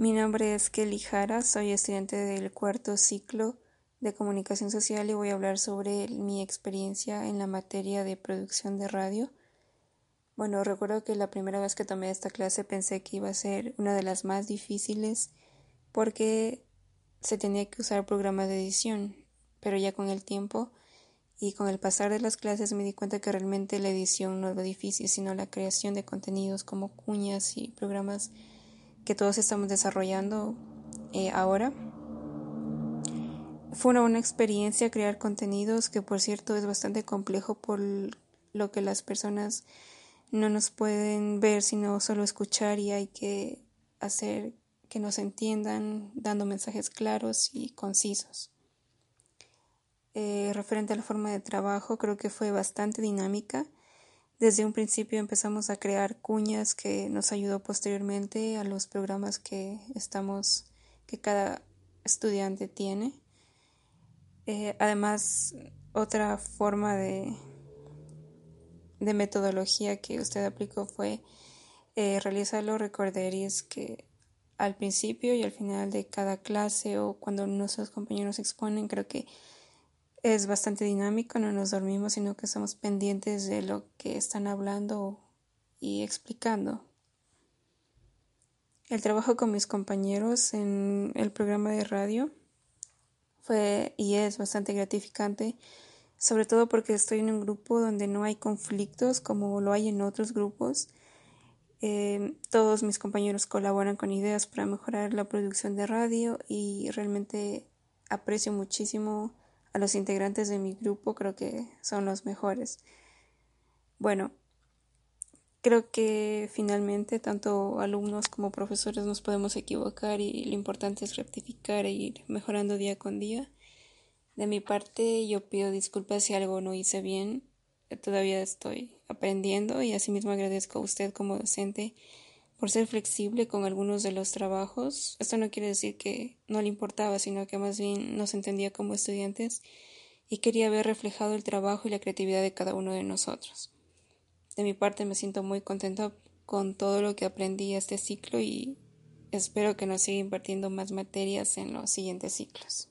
Mi nombre es Kelly Jara, soy estudiante del cuarto ciclo de comunicación social y voy a hablar sobre mi experiencia en la materia de producción de radio. Bueno, recuerdo que la primera vez que tomé esta clase pensé que iba a ser una de las más difíciles porque se tenía que usar programas de edición, pero ya con el tiempo y con el pasar de las clases me di cuenta que realmente la edición no es lo difícil, sino la creación de contenidos como cuñas y programas que todos estamos desarrollando eh, ahora. Fue una buena experiencia crear contenidos que por cierto es bastante complejo por lo que las personas no nos pueden ver sino solo escuchar y hay que hacer que nos entiendan dando mensajes claros y concisos. Eh, referente a la forma de trabajo creo que fue bastante dinámica desde un principio empezamos a crear cuñas que nos ayudó posteriormente a los programas que estamos, que cada estudiante tiene. Eh, además, otra forma de, metodología que usted aplicó fue eh, realizar los recorderis que al principio y al final de cada clase o cuando nuestros compañeros exponen, creo que es bastante dinámico, no nos dormimos, sino que estamos pendientes de lo que están hablando y explicando. El trabajo con mis compañeros en el programa de radio fue y es bastante gratificante, sobre todo porque estoy en un grupo donde no hay conflictos como lo hay en otros grupos. Eh, todos mis compañeros colaboran con ideas para mejorar la producción de radio y realmente aprecio muchísimo a los integrantes de mi grupo creo que son los mejores. Bueno, creo que finalmente tanto alumnos como profesores nos podemos equivocar y lo importante es rectificar e ir mejorando día con día. De mi parte yo pido disculpas si algo no hice bien, todavía estoy aprendiendo y asimismo agradezco a usted como docente por ser flexible con algunos de los trabajos. Esto no quiere decir que no le importaba, sino que más bien nos entendía como estudiantes y quería ver reflejado el trabajo y la creatividad de cada uno de nosotros. De mi parte me siento muy contenta con todo lo que aprendí este ciclo y espero que nos siga impartiendo más materias en los siguientes ciclos.